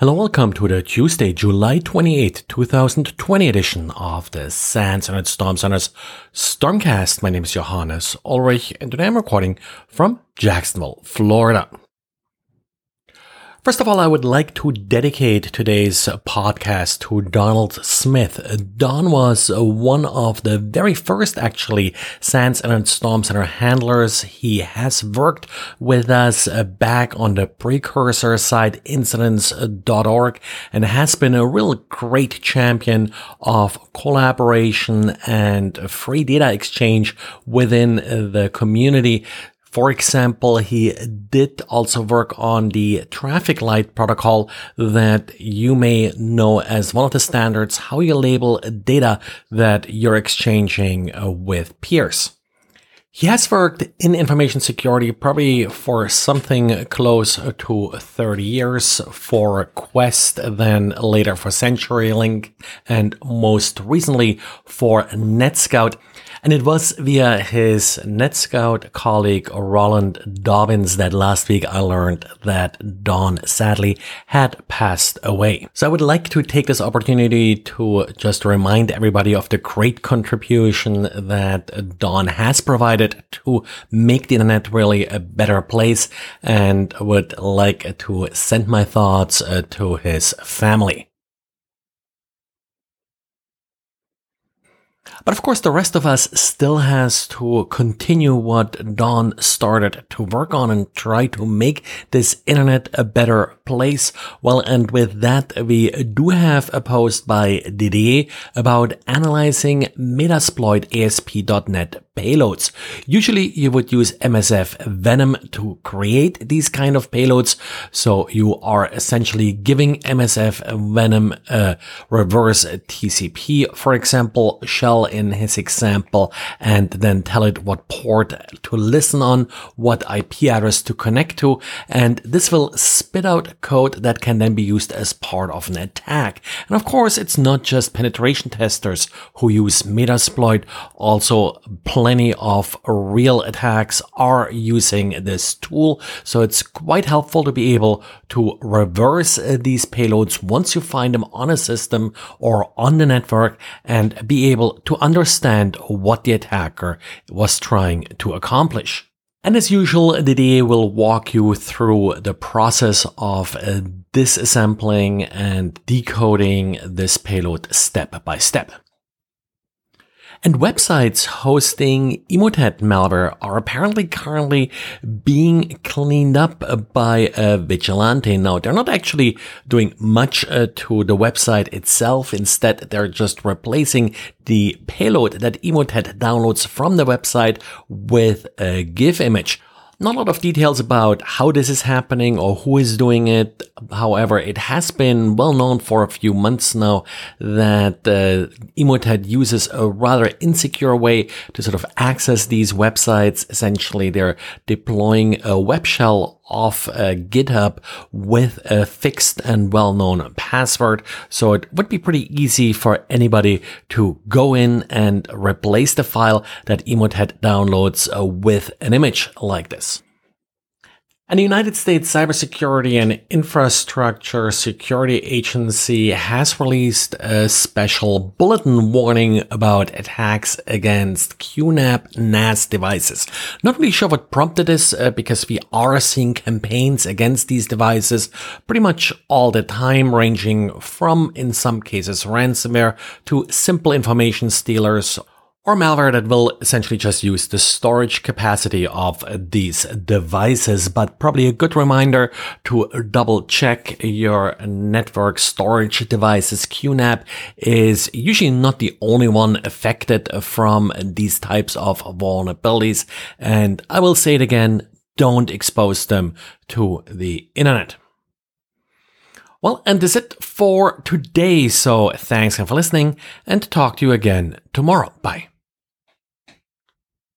Hello, welcome to the Tuesday, July 28, 2020 edition of the SANS Internet Storm Center's Stormcast. My name is Johannes Ulrich and today I'm recording from Jacksonville, Florida. First of all, I would like to dedicate today's podcast to Donald Smith. Don was one of the very first, actually, SANS Internet Storm Center handlers. He has worked with us back on the precursor site incidents.org and has been a real great champion of collaboration and free data exchange within the community. For example, he did also work on the traffic light protocol that you may know as one of the standards how you label data that you're exchanging uh, with peers. He has worked in information security probably for something close to 30 years for Qwest, then later for CenturyLink, and most recently for NetScout. And it was via his NetScout colleague Roland Dobbins that last week I learned that Don sadly had passed away. So I would like to take this opportunity to just remind everybody of the great contribution that Don has provided to make the internet really a better place and would like to send my thoughts uh, to his family. But of course, the rest of us still has to continue what Don started to work on and try to make this internet a better place. Well, and with that, we do have a post by Didier about analyzing Metasploit ASP.NET payloads. Usually you would use MSFvenom to create these kind of payloads. So you are essentially giving MSF Venom a reverse TCP, for example, shell in his example, and then tell it what port to listen on, what IP address to connect to. And this will spit out code that can then be used as part of an attack. And of course, it's not just penetration testers who use Metasploit. Also, plenty of real attacks are using this tool. So it's quite helpful to be able to reverse uh, these payloads once you find them on a system or on the network and be able to understand what the attacker was trying to accomplish. And as usual, Didier will walk you through the process of disassembling and decoding this payload step by step. And websites hosting Emotet malware are apparently currently being cleaned up by a vigilante. Now, they're not actually doing much uh, to the website itself. Instead, they're just replacing the payload that Emotet downloads from the website with a GIF image. Not a lot of details about how this is happening or who is doing it. However, it has been well known for a few months now that uh, Emotet uses a rather insecure way to sort of access these websites. Essentially, they're deploying a web shell of uh, GitHub with a fixed and well-known password. So it would be pretty easy for anybody to go in and replace the file that Emotet downloads uh, with an image like this. And the United States Cybersecurity and Infrastructure Security Agency has released a special bulletin warning about attacks against QNAP NAS devices. Not really sure what prompted this uh, because we are seeing campaigns against these devices pretty much all the time, ranging from, in some cases, ransomware to simple information stealers or malware that will essentially just use the storage capacity of these devices. But probably a good reminder to double check your network storage devices. QNAP is usually not the only one affected from these types of vulnerabilities. And I will say it again, don't expose them to the internet. Well, and that's it for today. So thanks again for listening and talk to you again tomorrow. Bye.